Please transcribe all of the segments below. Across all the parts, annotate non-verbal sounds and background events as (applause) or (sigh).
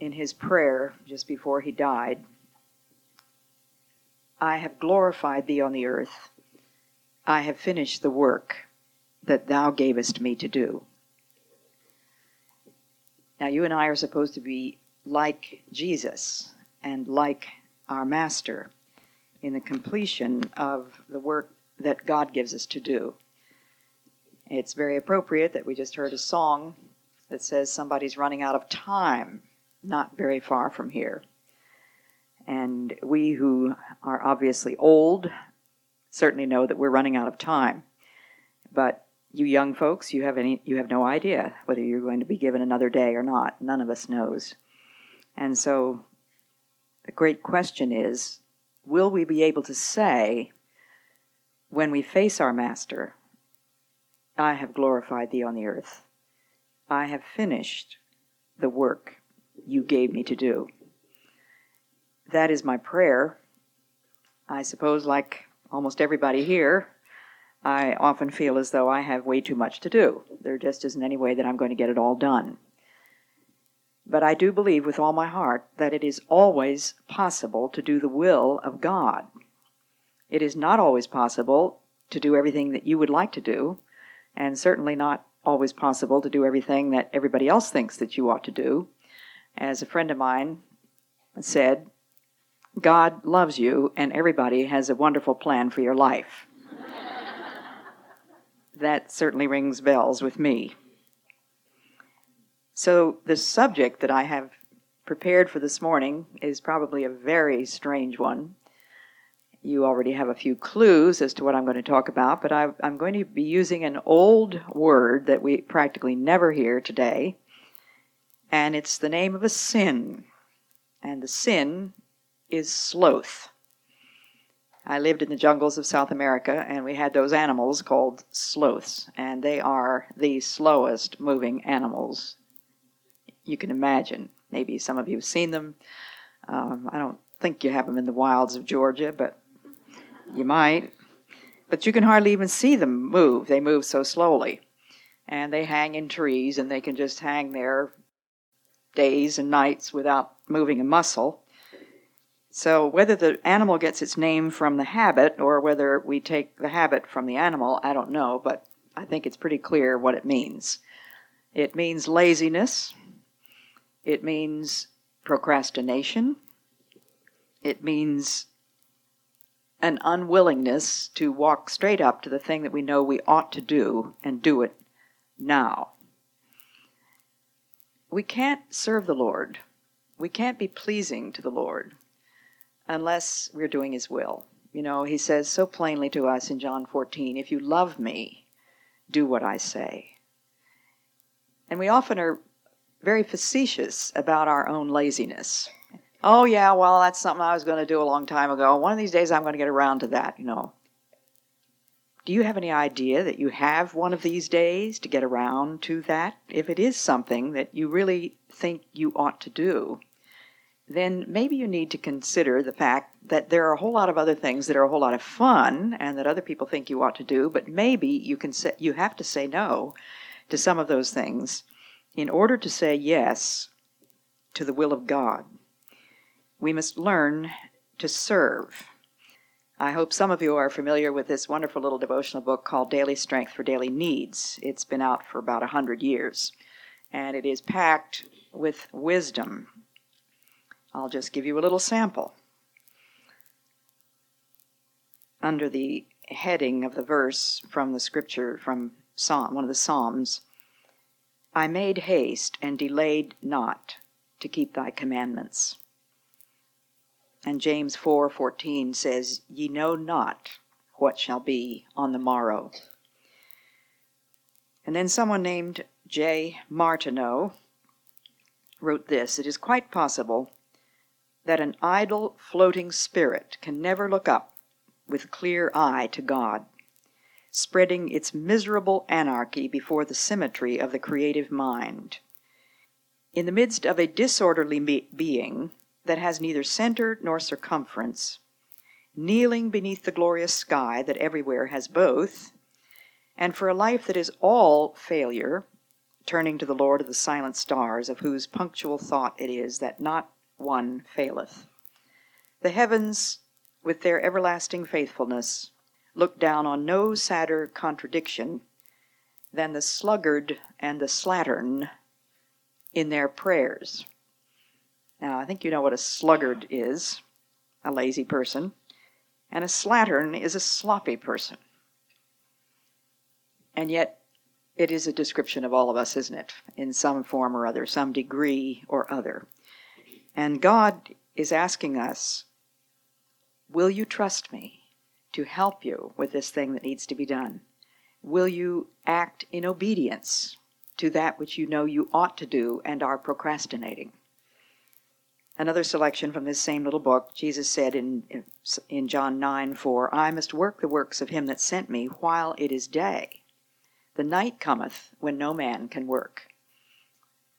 in his prayer just before he died, I have glorified thee on the earth. I have finished the work that thou gavest me to do. Now, you and I are supposed to be like Jesus and like our Master in the completion of the work that God gives us to do. It's very appropriate that we just heard a song that says somebody's running out of time not very far from here. And we who are obviously old certainly know that we're running out of time. But you young folks, you have any you have no idea whether you're going to be given another day or not. None of us knows. And so the great question is, will we be able to say when we face our master, I have glorified thee on the earth. I have finished the work you gave me to do. That is my prayer. I suppose, like almost everybody here, I often feel as though I have way too much to do. There just isn't any way that I'm going to get it all done. But I do believe with all my heart that it is always possible to do the will of God. It is not always possible to do everything that you would like to do, and certainly not always possible to do everything that everybody else thinks that you ought to do. As a friend of mine said, God loves you, and everybody has a wonderful plan for your life. (laughs) that certainly rings bells with me. So, the subject that I have prepared for this morning is probably a very strange one. You already have a few clues as to what I'm going to talk about, but I, am going to be using an old word that we practically never hear today, and it's the name of a sin. And the sin is sloth. I lived in the jungles of South America, and we had those animals called sloths, and they are the slowest moving animals you can imagine. Maybe some of you have seen them. Um, I don't think you have them in the wilds of Georgia, but you might. But you can hardly even see them move. They move so slowly. And they hang in trees, and they can just hang there days and nights without moving a muscle. So, whether the animal gets its name from the habit or whether we take the habit from the animal, I don't know, but I think it's pretty clear what it means. It means laziness, it means procrastination, it means an unwillingness to walk straight up to the thing that we know we ought to do and do it now. We can't serve the Lord, we can't be pleasing to the Lord unless we're doing His will. You know, He says so plainly to us in John 14 if you love me, do what I say. And we often are very facetious about our own laziness. Oh, yeah, well, that's something I was going to do a long time ago. One of these days I'm going to get around to that, you know. Do you have any idea that you have one of these days to get around to that? If it is something that you really think you ought to do, then maybe you need to consider the fact that there are a whole lot of other things that are a whole lot of fun and that other people think you ought to do, but maybe you can say, you have to say no to some of those things in order to say yes to the will of God. We must learn to serve. I hope some of you are familiar with this wonderful little devotional book called Daily Strength for Daily Needs. It's been out for about a hundred years, and it is packed with wisdom I'll just give you a little sample. Under the heading of the verse from the scripture from Psalm, one of the Psalms, I made haste and delayed not to keep thy commandments. And James 4:14 says, Ye know not what shall be on the morrow. And then someone named J. Martineau wrote this It is quite possible that an idle, floating spirit can never look up with clear eye to God, spreading its miserable anarchy before the symmetry of the creative mind. In the midst of a disorderly being that has neither center nor circumference, kneeling beneath the glorious sky that everywhere has both, and for a life that is all failure, turning to the Lord of the silent stars, of whose punctual thought it is that not one faileth. The heavens, with their everlasting faithfulness, look down on no sadder contradiction than the sluggard and the slattern in their prayers. Now, I think you know what a sluggard is a lazy person, and a slattern is a sloppy person. And yet, it is a description of all of us, isn't it? In some form or other, some degree or other. And God is asking us, Will you trust me to help you with this thing that needs to be done? Will you act in obedience to that which you know you ought to do and are procrastinating? Another selection from this same little book, Jesus said in, in John 9 4, I must work the works of him that sent me while it is day. The night cometh when no man can work.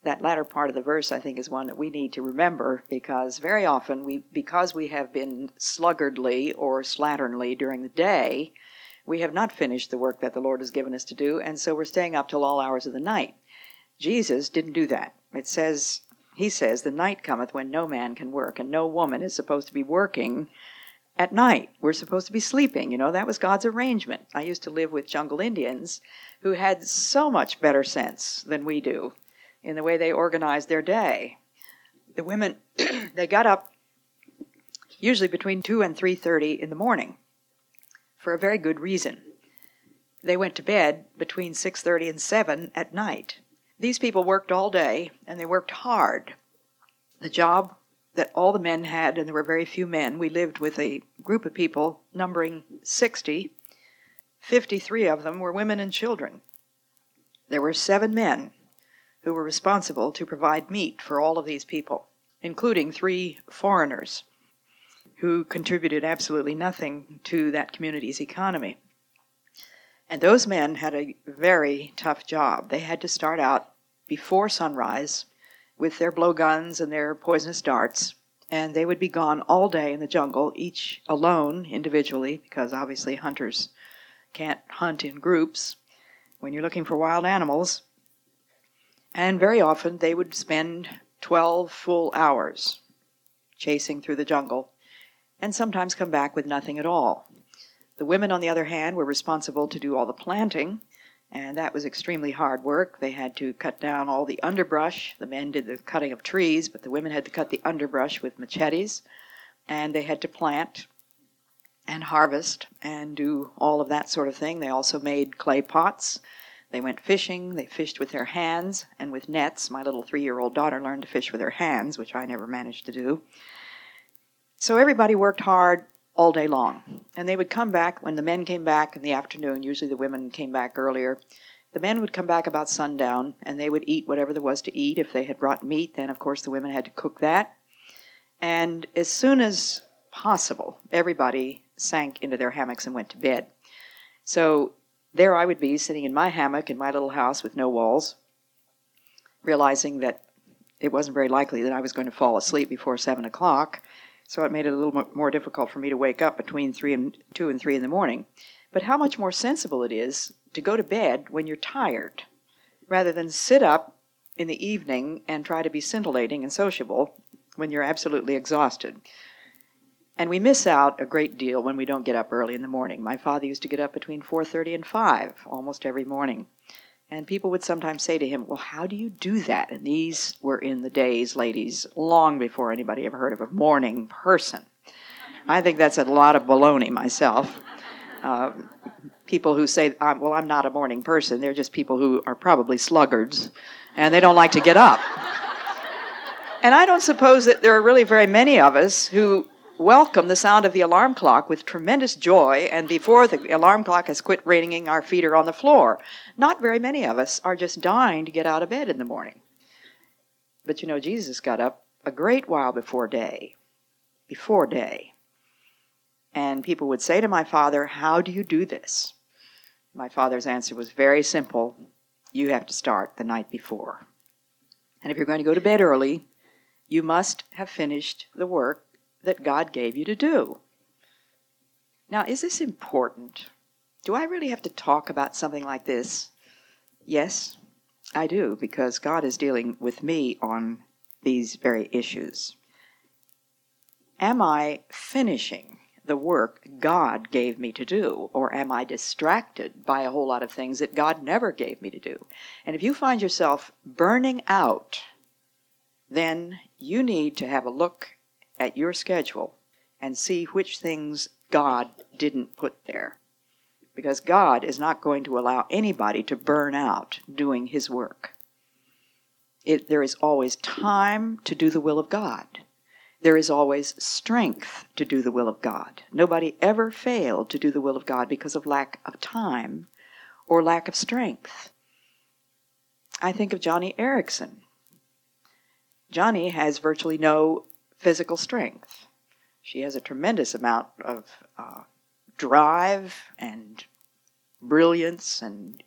That latter part of the verse, I think, is one that we need to remember because very often we, because we have been sluggardly or slatternly during the day, we have not finished the work that the Lord has given us to do, and so we're staying up till all hours of the night. Jesus didn't do that. It says, He says, the night cometh when no man can work, and no woman is supposed to be working at night. We're supposed to be sleeping. You know, that was God's arrangement. I used to live with jungle Indians who had so much better sense than we do in the way they organized their day. The women, (clears throat) they got up usually between 2 and 3:30 in the morning for a very good reason. They went to bed between 6:30 and 7 at night. These people worked all day and they worked hard. The job that all the men had, and there were very few men. We lived with a group of people numbering 60. 53 of them were women and children. There were seven men who were responsible to provide meat for all of these people, including three foreigners who contributed absolutely nothing to that community's economy. And those men had a very tough job. They had to start out before sunrise with their blowguns and their poisonous darts, and they would be gone all day in the jungle, each alone individually, because obviously hunters can't hunt in groups when you're looking for wild animals. And very often they would spend 12 full hours chasing through the jungle and sometimes come back with nothing at all. The women, on the other hand, were responsible to do all the planting and that was extremely hard work. They had to cut down all the underbrush. The men did the cutting of trees, but the women had to cut the underbrush with machetes, and they had to plant and harvest and do all of that sort of thing. They also made clay pots. They went fishing. They fished with their hands and with nets. My little three year old daughter learned to fish with her hands, which I never managed to do. So everybody worked hard all day long. And they would come back when the men came back in the afternoon. Usually the women came back earlier. The men would come back about sundown and they would eat whatever there was to eat. If they had brought meat, then of course the women had to cook that. And as soon as possible, everybody sank into their hammocks and went to bed. So there I would be sitting in my hammock in my little house with no walls, realizing that it wasn't very likely that I was going to fall asleep before seven o'clock so it made it a little more difficult for me to wake up between three and two and three in the morning. But how much more sensible it is to go to bed when you're tired, rather than sit up in the evening and try to be scintillating and sociable when you're absolutely exhausted. And we miss out a great deal when we don't get up early in the morning. My father used to get up between 4:30 and 5 almost every morning. And people would sometimes say to him, Well, how do you do that? And these were in the days, ladies, long before anybody ever heard of a morning person. I think that's a lot of baloney myself. Uh, people who say, Well, I'm not a morning person, they're just people who are probably sluggards and they don't like to get up. and I don't suppose that there are really very many of us who welcome the sound of the alarm clock with tremendous joy, and before the alarm clock has quit ringing, our feet are on the floor. Not very many of us are just dying to get out of bed in the morning. But you know, Jesus got up a great while before day, before day. And people would say to my father, How do you do this? My father's answer was very simple you have to start the night before. And if you're going to go to bed early, you must have finished the work that God gave you to do. Now, is this important? Do I really have to talk about something like this? Yes, I do, because God is dealing with me on these very issues. Am I finishing the work God gave me to do, or am I distracted by a whole lot of things that God never gave me to do? And if you find yourself burning out, then you need to have a look at your schedule and see which things God didn't put there. Because God is not going to allow anybody to burn out doing His work. It, there is always time to do the will of God. There is always strength to do the will of God. Nobody ever failed to do the will of God because of lack of time or lack of strength. I think of Joni Eareckson. Joni has virtually no physical strength. She has a tremendous amount of uh, drive and brilliance and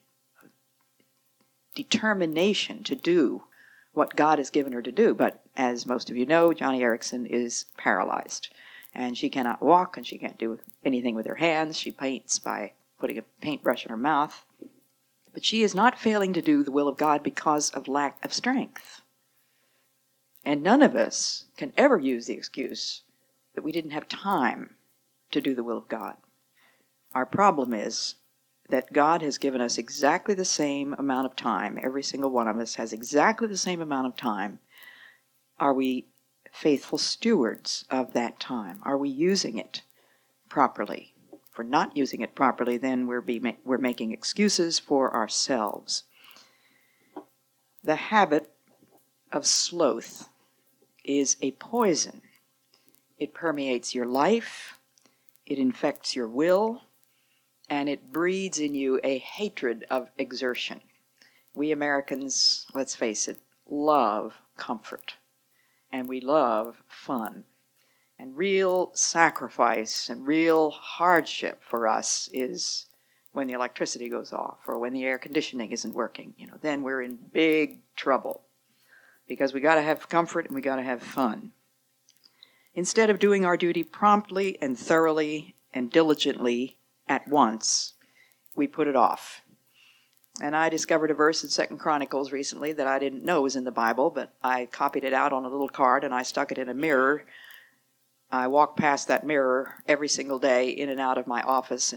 determination to do what God has given her to do. But as most of you know, Joni Eareckson is paralyzed. And she cannot walk and she can't do anything with her hands. She paints by putting a paintbrush in her mouth. But she is not failing to do the will of God because of lack of strength. And none of us can ever use the excuse that we didn't have time to do the will of God. Our problem is that God has given us exactly the same amount of time. Every single one of us has exactly the same amount of time. Are we faithful stewards of that time? Are we using it properly? If we're not using it properly, then we're, be, we're making excuses for ourselves. The habit of sloth is a poison. It permeates your life, it infects your will, and it breeds in you a hatred of exertion. We Americans, let's face it, love comfort and we love fun. And real sacrifice and real hardship for us is when the electricity goes off or when the air conditioning isn't working. You know, then we're in big trouble because we got to have comfort and we got to have fun. Instead of doing our duty promptly and thoroughly and diligently at once, we put it off. And I discovered a verse in Second Chronicles recently that I didn't know was in the Bible, but I copied it out on a little card and I stuck it in a mirror. I walk past that mirror every single day in and out of my office,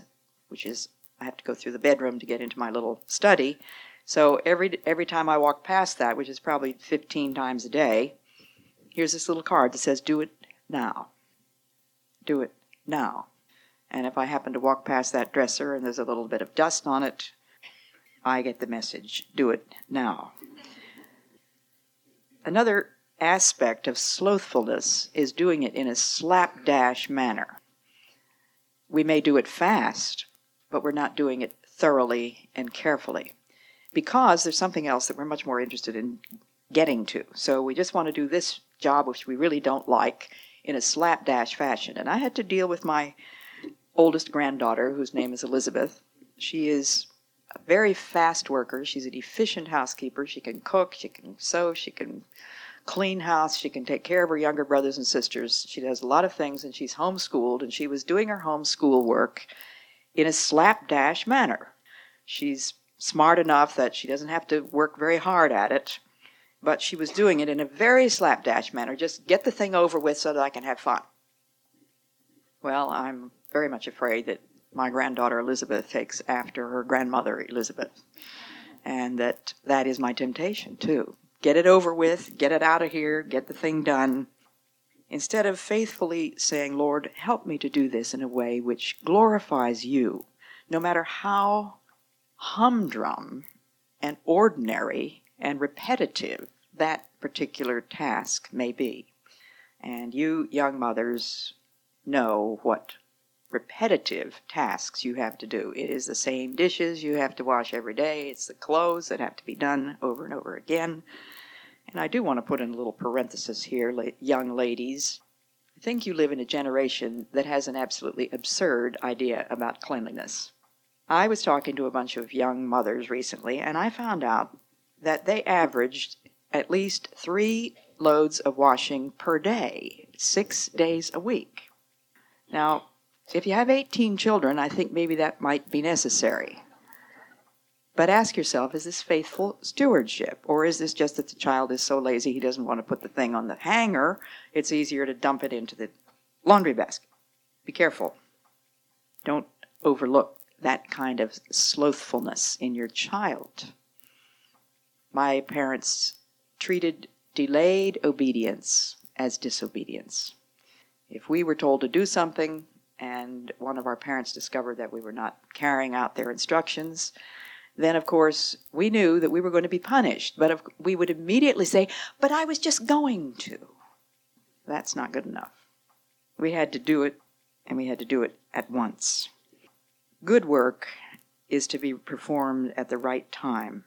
which is I have to go through the bedroom to get into my little study. So every every time I walk past that, which is probably 15 times a day, here's this little card that says do it now. Do it now. And if I happen to walk past that dresser and there's a little bit of dust on it, I get the message. Do it now. Another aspect of slothfulness is doing it in a slapdash manner. We may do it fast, but we're not doing it thoroughly and carefully because there's something else that we're much more interested in getting to. So we just want to do this job, which we really don't like, in a slapdash fashion. And I had to deal with my oldest granddaughter, whose name is Elizabeth. She is a very fast worker. She's an efficient housekeeper. She can cook, she can sew, she can clean house, she can take care of her younger brothers and sisters. She does a lot of things, and she's homeschooled, and she was doing her homeschool work in a slapdash manner. She's smart enough that she doesn't have to work very hard at it, but she was doing it in a very slapdash manner. Just get the thing over with so that I can have fun. Well, I'm very much afraid that my granddaughter Elizabeth takes after her grandmother Elisabeth, and that that is my temptation too. Get it over with, get it out of here, get the thing done. Instead of faithfully saying, Lord, help me to do this in a way which glorifies you, no matter how humdrum and ordinary and repetitive that particular task may be. And you young mothers know what repetitive tasks you have to do. It is the same dishes you have to wash every day, it's the clothes that have to be done over and over again. And I do want to put in a little parenthesis here, young ladies. I think you live in a generation that has an absolutely absurd idea about cleanliness. I was talking to a bunch of young mothers recently, and I found out that they averaged at least three loads of washing per day, six days a week. Now, if you have 18 children, I think maybe that might be necessary. But ask yourself is this faithful stewardship? Or is this just that the child is so lazy he doesn't want to put the thing on the hanger? It's easier to dump it into the laundry basket. Be careful. Don't overlook that kind of slothfulness in your child. My parents treated delayed obedience as disobedience. If we were told to do something and one of our parents discovered that we were not carrying out their instructions, then of course we knew that we were going to be punished. But we would immediately say, But I was just going to. That's not good enough. We had to do it, and we had to do it at once. Good work is to be performed at the right time.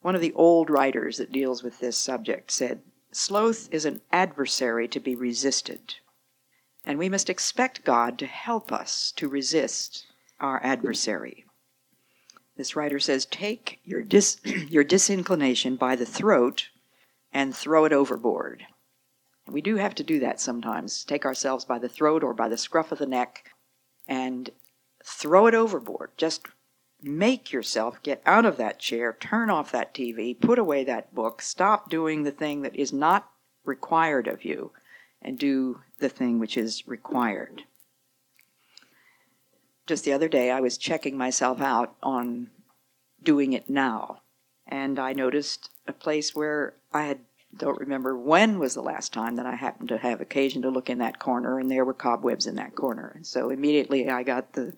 One of the old writers that deals with this subject said, Sloth is an adversary to be resisted, and we must expect God to help us to resist our adversary. This writer says, Take your, dis- (clears throat) your disinclination by the throat and throw it overboard. We do have to do that sometimes. Take ourselves by the throat or by the scruff of the neck and throw it overboard. Just make yourself get out of that chair, turn off that TV, put away that book, stop doing the thing that is not required of you, and do the thing which is required. Just the other day, I was checking myself out on doing it now, and I noticed a place where I had don't remember when was the last time that I happened to have occasion to look in that corner, and there were cobwebs in that corner. And so immediately I got the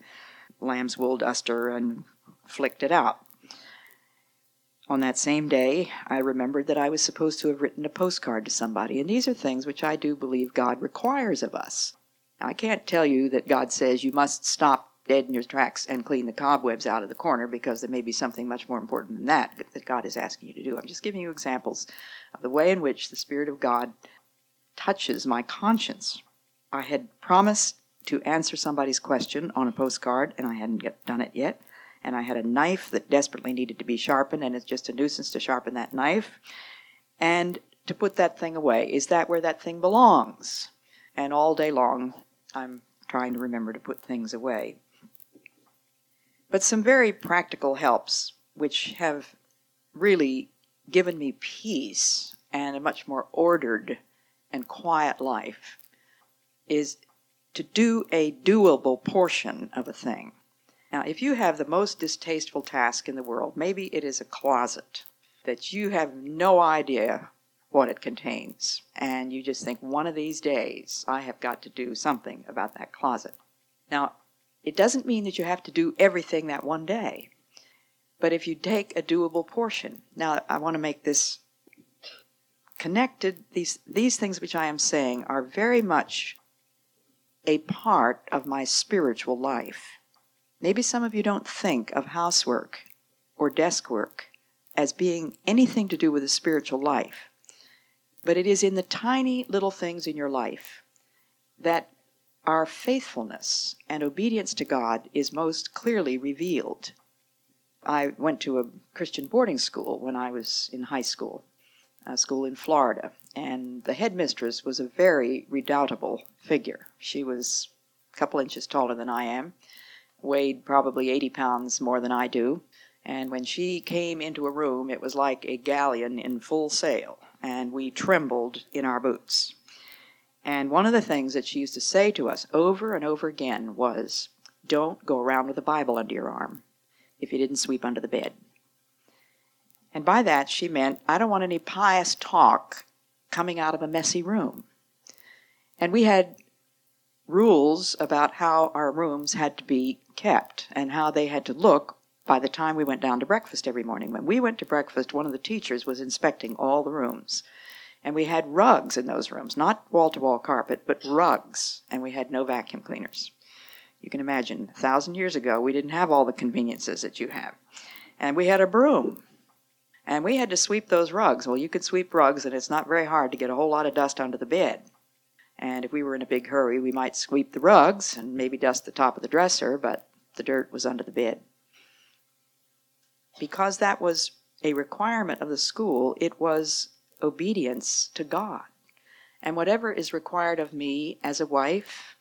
lamb's wool duster and flicked it out. On that same day, I remembered that I was supposed to have written a postcard to somebody, and these are things which I do believe God requires of us. I can't tell you that God says you must stop dead in your tracks and clean the cobwebs out of the corner because there may be something much more important than that that God is asking you to do. I'm just giving you examples of the way in which the Spirit of God touches my conscience. I had promised to answer somebody's question on a postcard, and I hadn't done it yet. And I had a knife that desperately needed to be sharpened, and it's just a nuisance to sharpen that knife. And to put that thing away. Is that where that thing belongs? And all day long, I'm trying to remember to put things away. But some very practical helps, which have really given me peace and a much more ordered and quiet life, is to do a doable portion of a thing. Now, if you have the most distasteful task in the world, maybe it is a closet that you have no idea what it contains, and you just think one of these days I have got to do something about that closet. Now, it doesn't mean that you have to do everything that one day, but if you take a doable portion, now I want to make this connected. These these things which I am saying are very much a part of my spiritual life. Maybe some of you don't think of housework or desk work as being anything to do with a spiritual life, but it is in the tiny little things in your life that our faithfulness and obedience to God is most clearly revealed. I went to a Christian boarding school when I was in high school, a school in Florida, and the headmistress was a very redoubtable figure. She was a couple inches taller than I am, weighed probably 80 pounds more than I do, and when she came into a room, it was like a galleon in full sail, and we trembled in our boots. And one of the things that she used to say to us over and over again was, Don't go around with a Bible under your arm if you didn't sweep under the bed. And by that, she meant, I don't want any pious talk coming out of a messy room. And we had rules about how our rooms had to be kept and how they had to look by the time we went down to breakfast every morning. When we went to breakfast, one of the teachers was inspecting all the rooms. And we had rugs in those rooms, not wall to wall carpet, but rugs, and we had no vacuum cleaners. You can imagine, a thousand years ago, we didn't have all the conveniences that you have. And we had a broom. And we had to sweep those rugs. Well, you could sweep rugs, and it's not very hard to get a whole lot of dust onto the bed. And if we were in a big hurry, we might sweep the rugs and maybe dust the top of the dresser, but the dirt was under the bed. Because that was a requirement of the school, it was obedience to God. And whatever is required of me as a wife,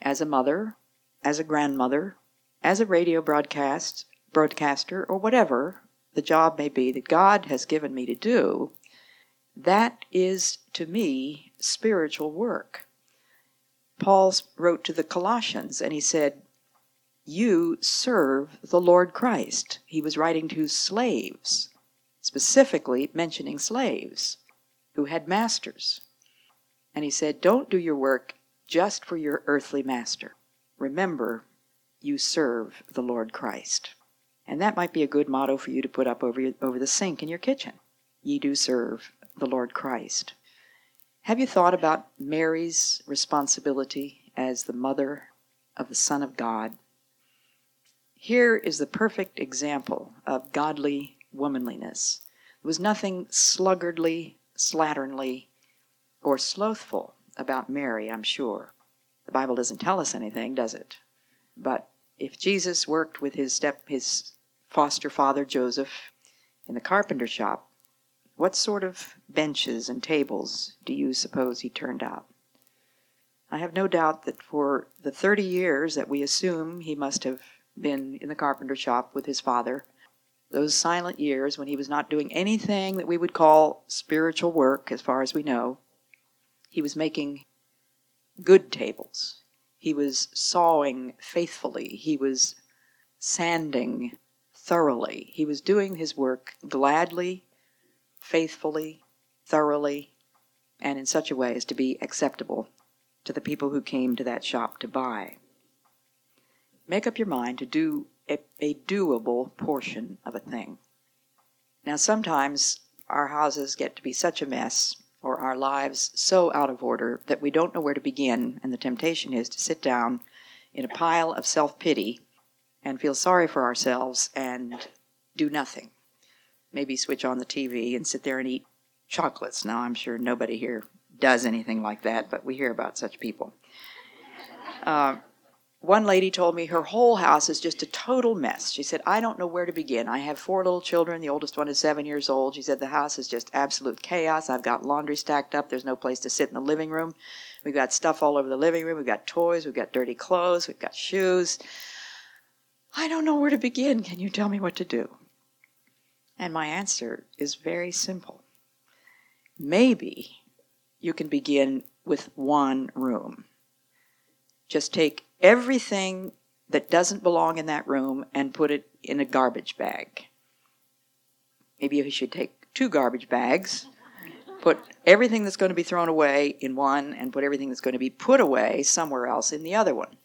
as a mother, as a grandmother, as a radio broadcast broadcaster, or whatever the job may be that God has given me to do, that is to me spiritual work. Paul wrote to the Colossians and he said, You serve the Lord Christ. He was writing to slaves, specifically mentioning slaves who had masters. And he said, Don't do your work just for your earthly master. Remember, you serve the Lord Christ. And that might be a good motto for you to put up over, your, over the sink in your kitchen. Ye do serve the Lord Christ. Have you thought about Mary's responsibility as the mother of the Son of God? Here is the perfect example of godly womanliness. There was nothing sluggardly, slatternly, or slothful about Mary, I'm sure. The Bible doesn't tell us anything, does it? But if Jesus worked with his step his foster father Joseph in the carpenter shop, what sort of benches and tables do you suppose he turned out? I have no doubt that for the 30 years that we assume he must have been in the carpenter shop with his father, those silent years when he was not doing anything that we would call spiritual work, as far as we know, he was making good tables. He was sawing faithfully. He was sanding thoroughly. He was doing his work gladly faithfully, thoroughly, and in such a way as to be acceptable to the people who came to that shop to buy. Make up your mind to do a, a doable portion of a thing. Now, sometimes our houses get to be such a mess or our lives so out of order that we don't know where to begin, and the temptation is to sit down in a pile of self pity and feel sorry for ourselves and do nothing maybe switch on the TV and sit there and eat chocolates. Now, I'm sure nobody here does anything like that, but we hear about such people. Uh, one lady told me her whole house is just a total mess. She said, I don't know where to begin. I have four little children. The oldest one is seven years old. She said, The house is just absolute chaos. I've got laundry stacked up. There's no place to sit in the living room. We've got stuff all over the living room. We've got toys. We've got dirty clothes. We've got shoes. I don't know where to begin. Can you tell me what to do? And my answer is very simple. Maybe you can begin with one room. Just take everything that doesn't belong in that room and put it in a garbage bag. Maybe you should take two garbage bags, put everything that's going to be thrown away in one, and put everything that's going to be put away somewhere else in the other one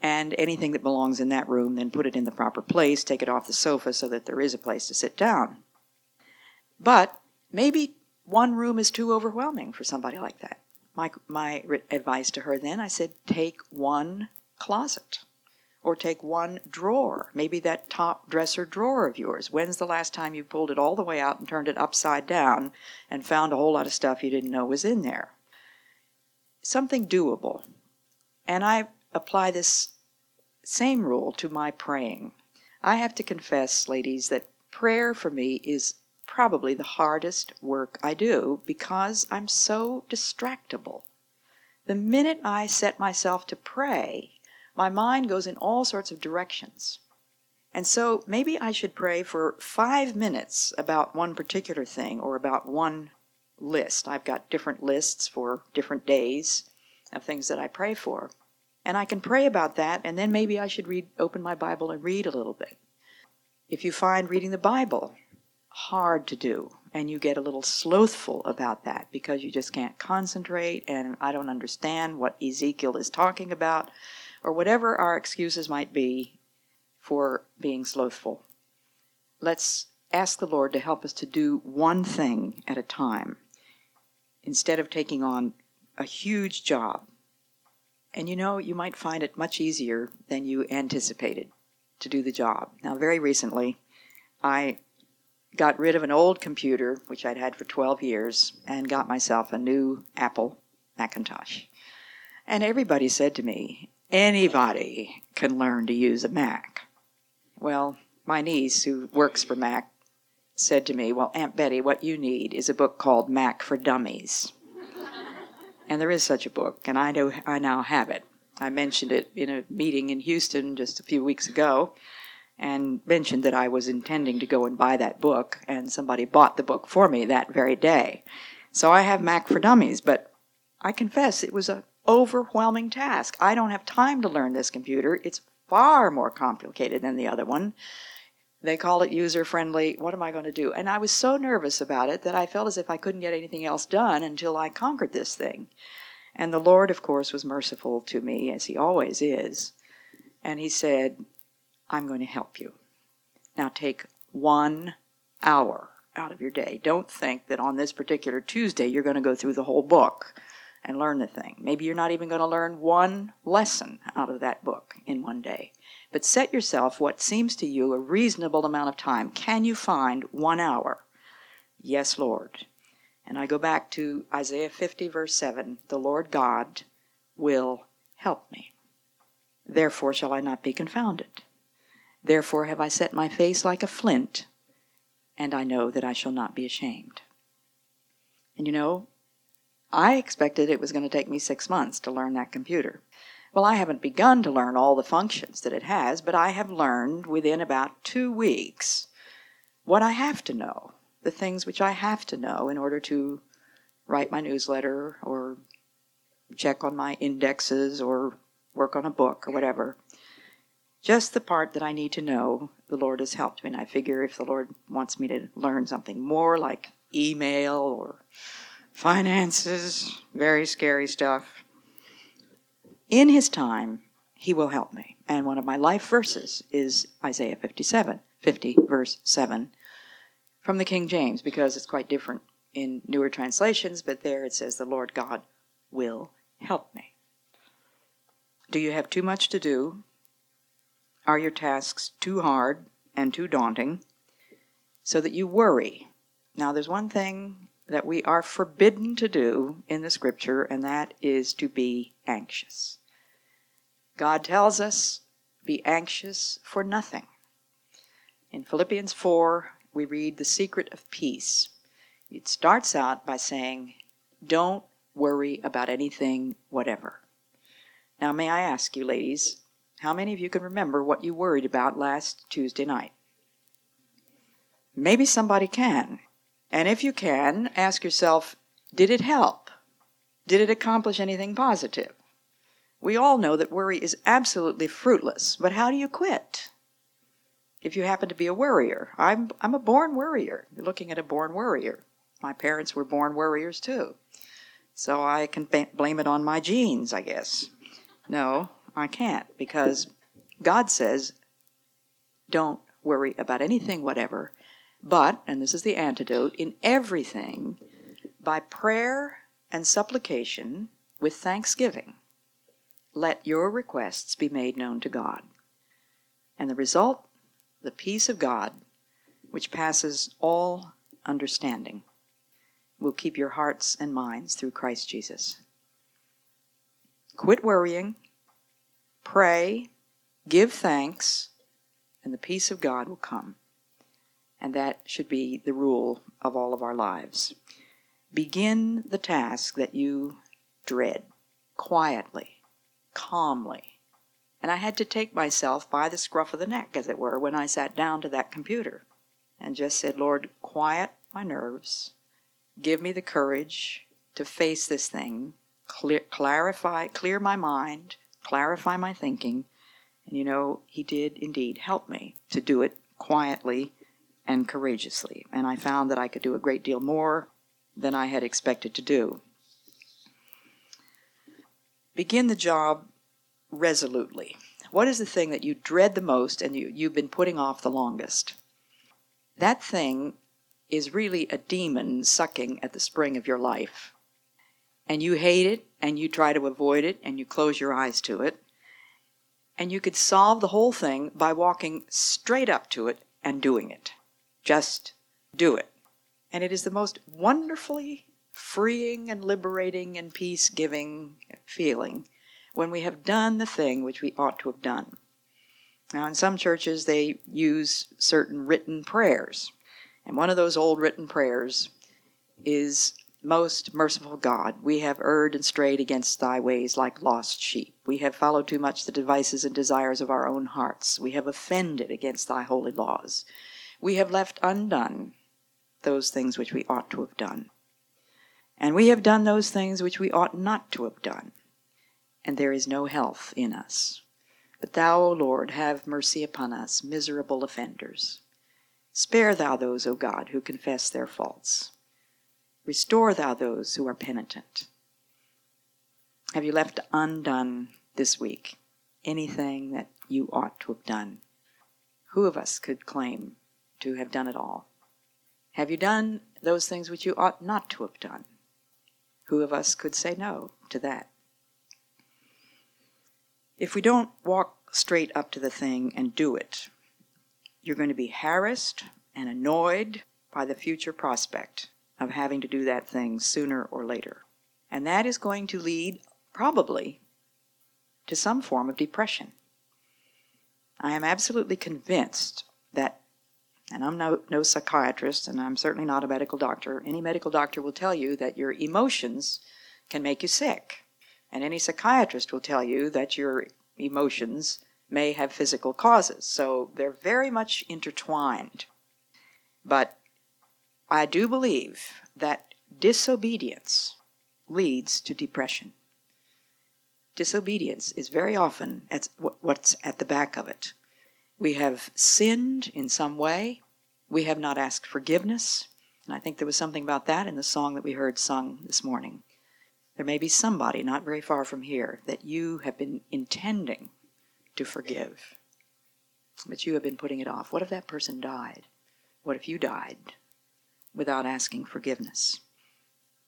and anything that belongs in that room, then put it in the proper place, take it off the sofa so that there is a place to sit down. But maybe one room is too overwhelming for somebody like that. My, my advice to her then, I said, take one closet or take one drawer, maybe that top dresser drawer of yours. When's the last time you pulled it all the way out and turned it upside down and found a whole lot of stuff you didn't know was in there? Something doable. And I apply this same rule to my praying. I have to confess, ladies, that prayer for me is probably the hardest work I do because I'm so distractible. The minute I set myself to pray, my mind goes in all sorts of directions. And so maybe I should pray for five minutes about one particular thing or about one list. I've got different lists for different days of things that I pray for. And I can pray about that, and then maybe I should read, open my Bible and read a little bit. If you find reading the Bible hard to do, and you get a little slothful about that because you just can't concentrate, and I don't understand what Ezekiel is talking about, or whatever our excuses might be for being slothful, let's ask the Lord to help us to do one thing at a time instead of taking on a huge job and you know, you might find it much easier than you anticipated to do the job. Now, very recently, I got rid of an old computer, which I'd had for 12 years, and got myself a new Apple Macintosh. And everybody said to me, anybody can learn to use a Mac. Well, my niece, who works for Mac, said to me, Well, Aunt Betty, what you need is a book called Mac for Dummies. and there is such a book, and I know I now have it. I mentioned it in a meeting in Houston just a few weeks ago and mentioned that I was intending to go and buy that book, and somebody bought the book for me that very day. So I have Mac for Dummies, but I confess it was an overwhelming task. I don't have time to learn this computer. It's far more complicated than the other one. They call it user friendly. What am I going to do? And I was so nervous about it that I felt as if I couldn't get anything else done until I conquered this thing. And the Lord, of course, was merciful to me, as He always is. And He said, I'm going to help you. Now take one hour out of your day. Don't think that on this particular Tuesday you're going to go through the whole book and learn the thing. Maybe you're not even going to learn one lesson out of that book in one day. But set yourself what seems to you a reasonable amount of time. Can you find one hour? Yes, Lord. And I go back to Isaiah 50, verse 7 The Lord God will help me. Therefore shall I not be confounded. Therefore have I set my face like a flint, and I know that I shall not be ashamed. And you know, I expected it was going to take me six months to learn that computer. Well, I haven't begun to learn all the functions that it has, but I have learned within about two weeks what I have to know, the things which I have to know in order to write my newsletter or check on my indexes or work on a book or whatever. Just the part that I need to know, the Lord has helped me. And I figure if the Lord wants me to learn something more like email or finances, very scary stuff, in His time, He will help me. And one of my life verses is Isaiah 57, 50, verse 7, from the King James, because it's quite different in newer translations, but there it says, The Lord God will help me. Do you have too much to do? Are your tasks too hard and too daunting so that you worry? Now, there's one thing that we are forbidden to do in the scripture, and that is to be anxious. God tells us, be anxious for nothing. In Philippians 4, we read the secret of peace. It starts out by saying, Don't worry about anything, whatever. Now, may I ask you, ladies, how many of you can remember what you worried about last Tuesday night? Maybe somebody can. And if you can, ask yourself did it help? Did it accomplish anything positive? We all know that worry is absolutely fruitless, but how do you quit? If you happen to be a worrier, I'm, I'm a born worrier. You're looking at a born worrier. My parents were born worriers too. So I can blame it on my genes, I guess. No, I can't because God says, don't worry about anything whatever, but, and this is the antidote, in everything, by prayer and supplication with thanksgiving, let your requests be made known to God. And the result, the peace of God, which passes all understanding, will keep your hearts and minds through Christ Jesus. Quit worrying Pray, give thanks, and the peace of God will come. And that should be the rule of all of our lives. Begin the task that you dread quietly, calmly. And I had to take myself by the scruff of the neck, as it were, when I sat down to that computer and just said, Lord, quiet my nerves, give me the courage to face this thing, clear, clarify, clear my mind, clarify my thinking. And you know, he did indeed help me to do it quietly and courageously. And I found that I could do a great deal more than I had expected to do. Begin the job resolutely. What is the thing that you dread the most and you, you've been putting off the longest? That thing is really a demon sucking at the spring of your life and you hate it and you try to avoid it and you close your eyes to it. And you could solve the whole thing by walking straight up to it and doing it. Just do it. And it is the most wonderfully freeing and liberating and peace giving feeling when we have done the thing which we ought to have done. Now, in some churches, they use certain written prayers. And one of those old written prayers is most merciful God, we have erred and strayed against thy ways like lost sheep. We have followed too much the devices and desires of our own hearts. We have offended against thy holy laws. We have left undone those things which we ought to have done. And we have done those things which we ought not to have done. And there is no health in us. But thou, O Lord, have mercy upon us, miserable offenders. Spare thou those, O God, who confess their faults Restore thou those who are penitent. Have you left undone this week anything that you ought to have done? Who of us could claim to have done it all? Have you done those things which you ought not to have done? Who of us could say no to that? If we don't walk straight up to the thing and do it, you're going to be harassed and annoyed by the future prospect of having to do that thing sooner or later. And that is going to lead, probably, to some form of depression. I am absolutely convinced that, and I'm no, no psychiatrist, and I'm certainly not a medical doctor, any medical doctor will tell you that your emotions can make you sick. And any psychiatrist will tell you that your emotions may have physical causes. So they're very much intertwined. But I do believe that disobedience leads to depression. Disobedience is very often at what's at the back of it. We have sinned in some way. We have not asked forgiveness. And I think there was something about that in the song that we heard sung this morning. There may be somebody not very far from here that you have been intending to forgive, but you have been putting it off. What if that person died? What if you died? Without asking forgiveness.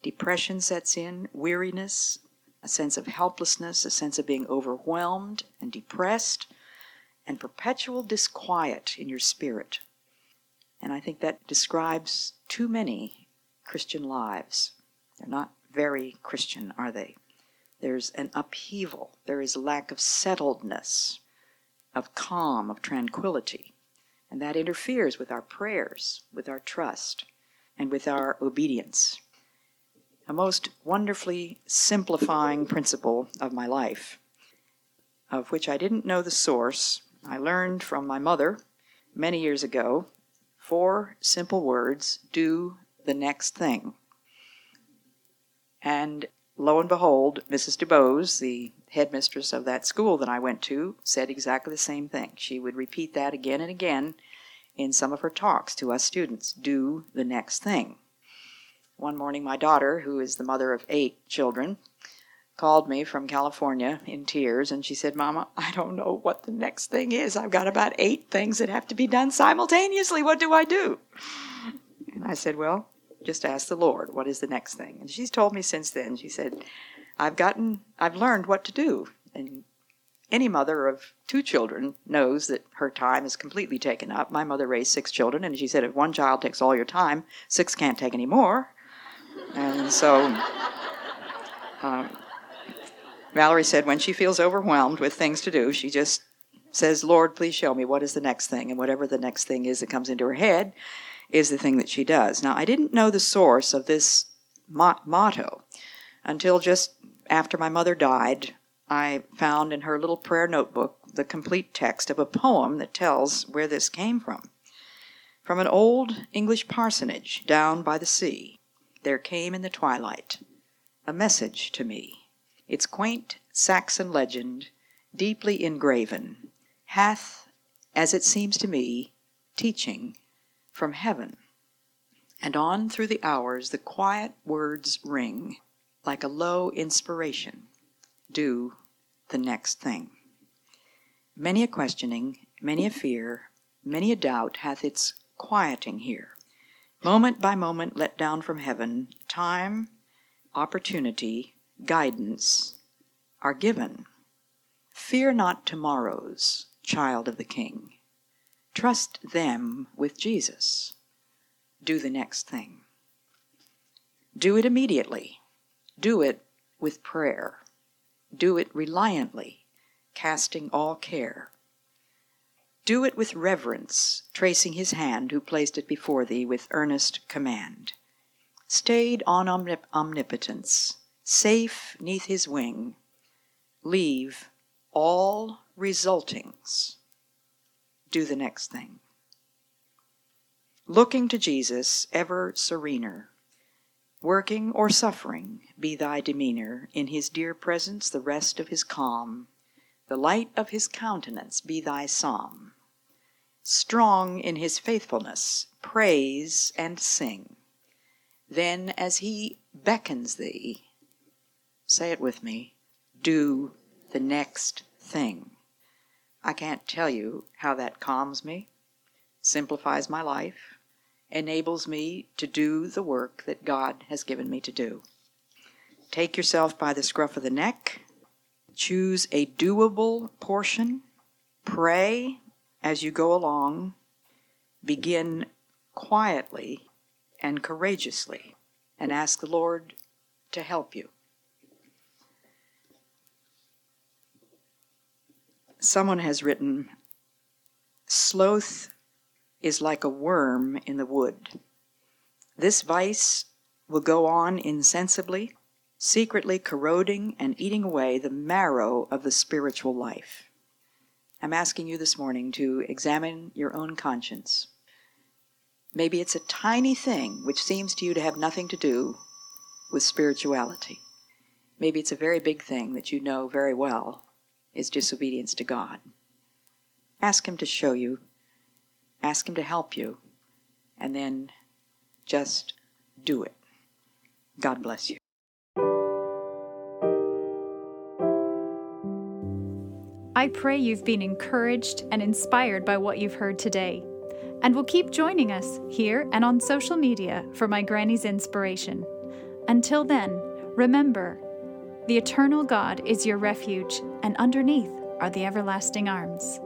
Depression sets in, weariness, a sense of helplessness, a sense of being overwhelmed and depressed, and perpetual disquiet in your spirit. And I think that describes too many Christian lives. They're not very Christian, are they? There's an upheaval, there is lack of settledness, of calm, of tranquility. And that interferes with our prayers, with our trust and with our obedience. A most wonderfully simplifying principle of my life, of which I didn't know the source. I learned from my mother many years ago four simple words do the next thing. And lo and behold, Mrs. DuBose, the headmistress of that school that I went to, said exactly the same thing. She would repeat that again and again in some of her talks to us students do the next thing. One morning, my daughter, who is the mother of eight children, called me from California in tears and she said, Mama, I don't know what the next thing is. I've got about eight things that have to be done simultaneously. What do I do? And I said, Well, just ask the Lord, what is the next thing? And she's told me since then, she said, I've gotten, I've learned what to do. And any mother of two children knows that her time is completely taken up. My mother raised six children, and she said if one child takes all your time, six can't take any more. And so um, Valerie said when she feels overwhelmed with things to do, she just says, Lord, please show me what is the next thing. And whatever the next thing is that comes into her head is the thing that she does. Now, I didn't know the source of this motto until just after my mother died. I found in her little prayer notebook the complete text of a poem that tells where this came from. From an old English parsonage down by the sea, there came in the twilight a message to me. Its quaint Saxon legend, deeply engraven, hath, as it seems to me, teaching from heaven. And on through the hours the quiet words ring, like a low inspiration. Do the next thing. Many a questioning, many a fear, many a doubt hath its quieting here. Moment by moment let down from heaven, time, opportunity, guidance are given. Fear not tomorrows, child of the King. Trust them with Jesus. do the next thing. Do it immediately. Do it with prayer. Do it reliantly, casting all care. Do it with reverence, tracing his hand who placed it before thee with earnest command. Stayed on omnip- omnipotence, safe neath his wing, leave all resultings. Do the next thing. Looking to Jesus, ever serener, Working or suffering, be thy demeanor, in his dear presence the rest of his calm, the light of his countenance be thy psalm. Strong in his faithfulness, praise and sing. Then, as he beckons thee, say it with me, do the next thing. I can't tell you how that calms me, simplifies my life, enables me to do the work that God has given me to do. Take yourself by the scruff of the neck, choose a doable portion, pray as you go along, begin quietly and courageously, and ask the Lord to help you. Someone has written, Sloth is like a worm in the wood. This vice will go on insensibly, secretly corroding and eating away the marrow of the spiritual life. I'm asking you this morning to examine your own conscience. Maybe it's a tiny thing which seems to you to have nothing to do with spirituality. Maybe it's a very big thing that you know very well is disobedience to God. Ask Him to show you ask Him to help you, and then just do it. God bless you. I pray you've been encouraged and inspired by what you've heard today, and will keep joining us here and on social media for my granny's inspiration. Until then, remember the eternal God is your refuge, and underneath are the everlasting arms.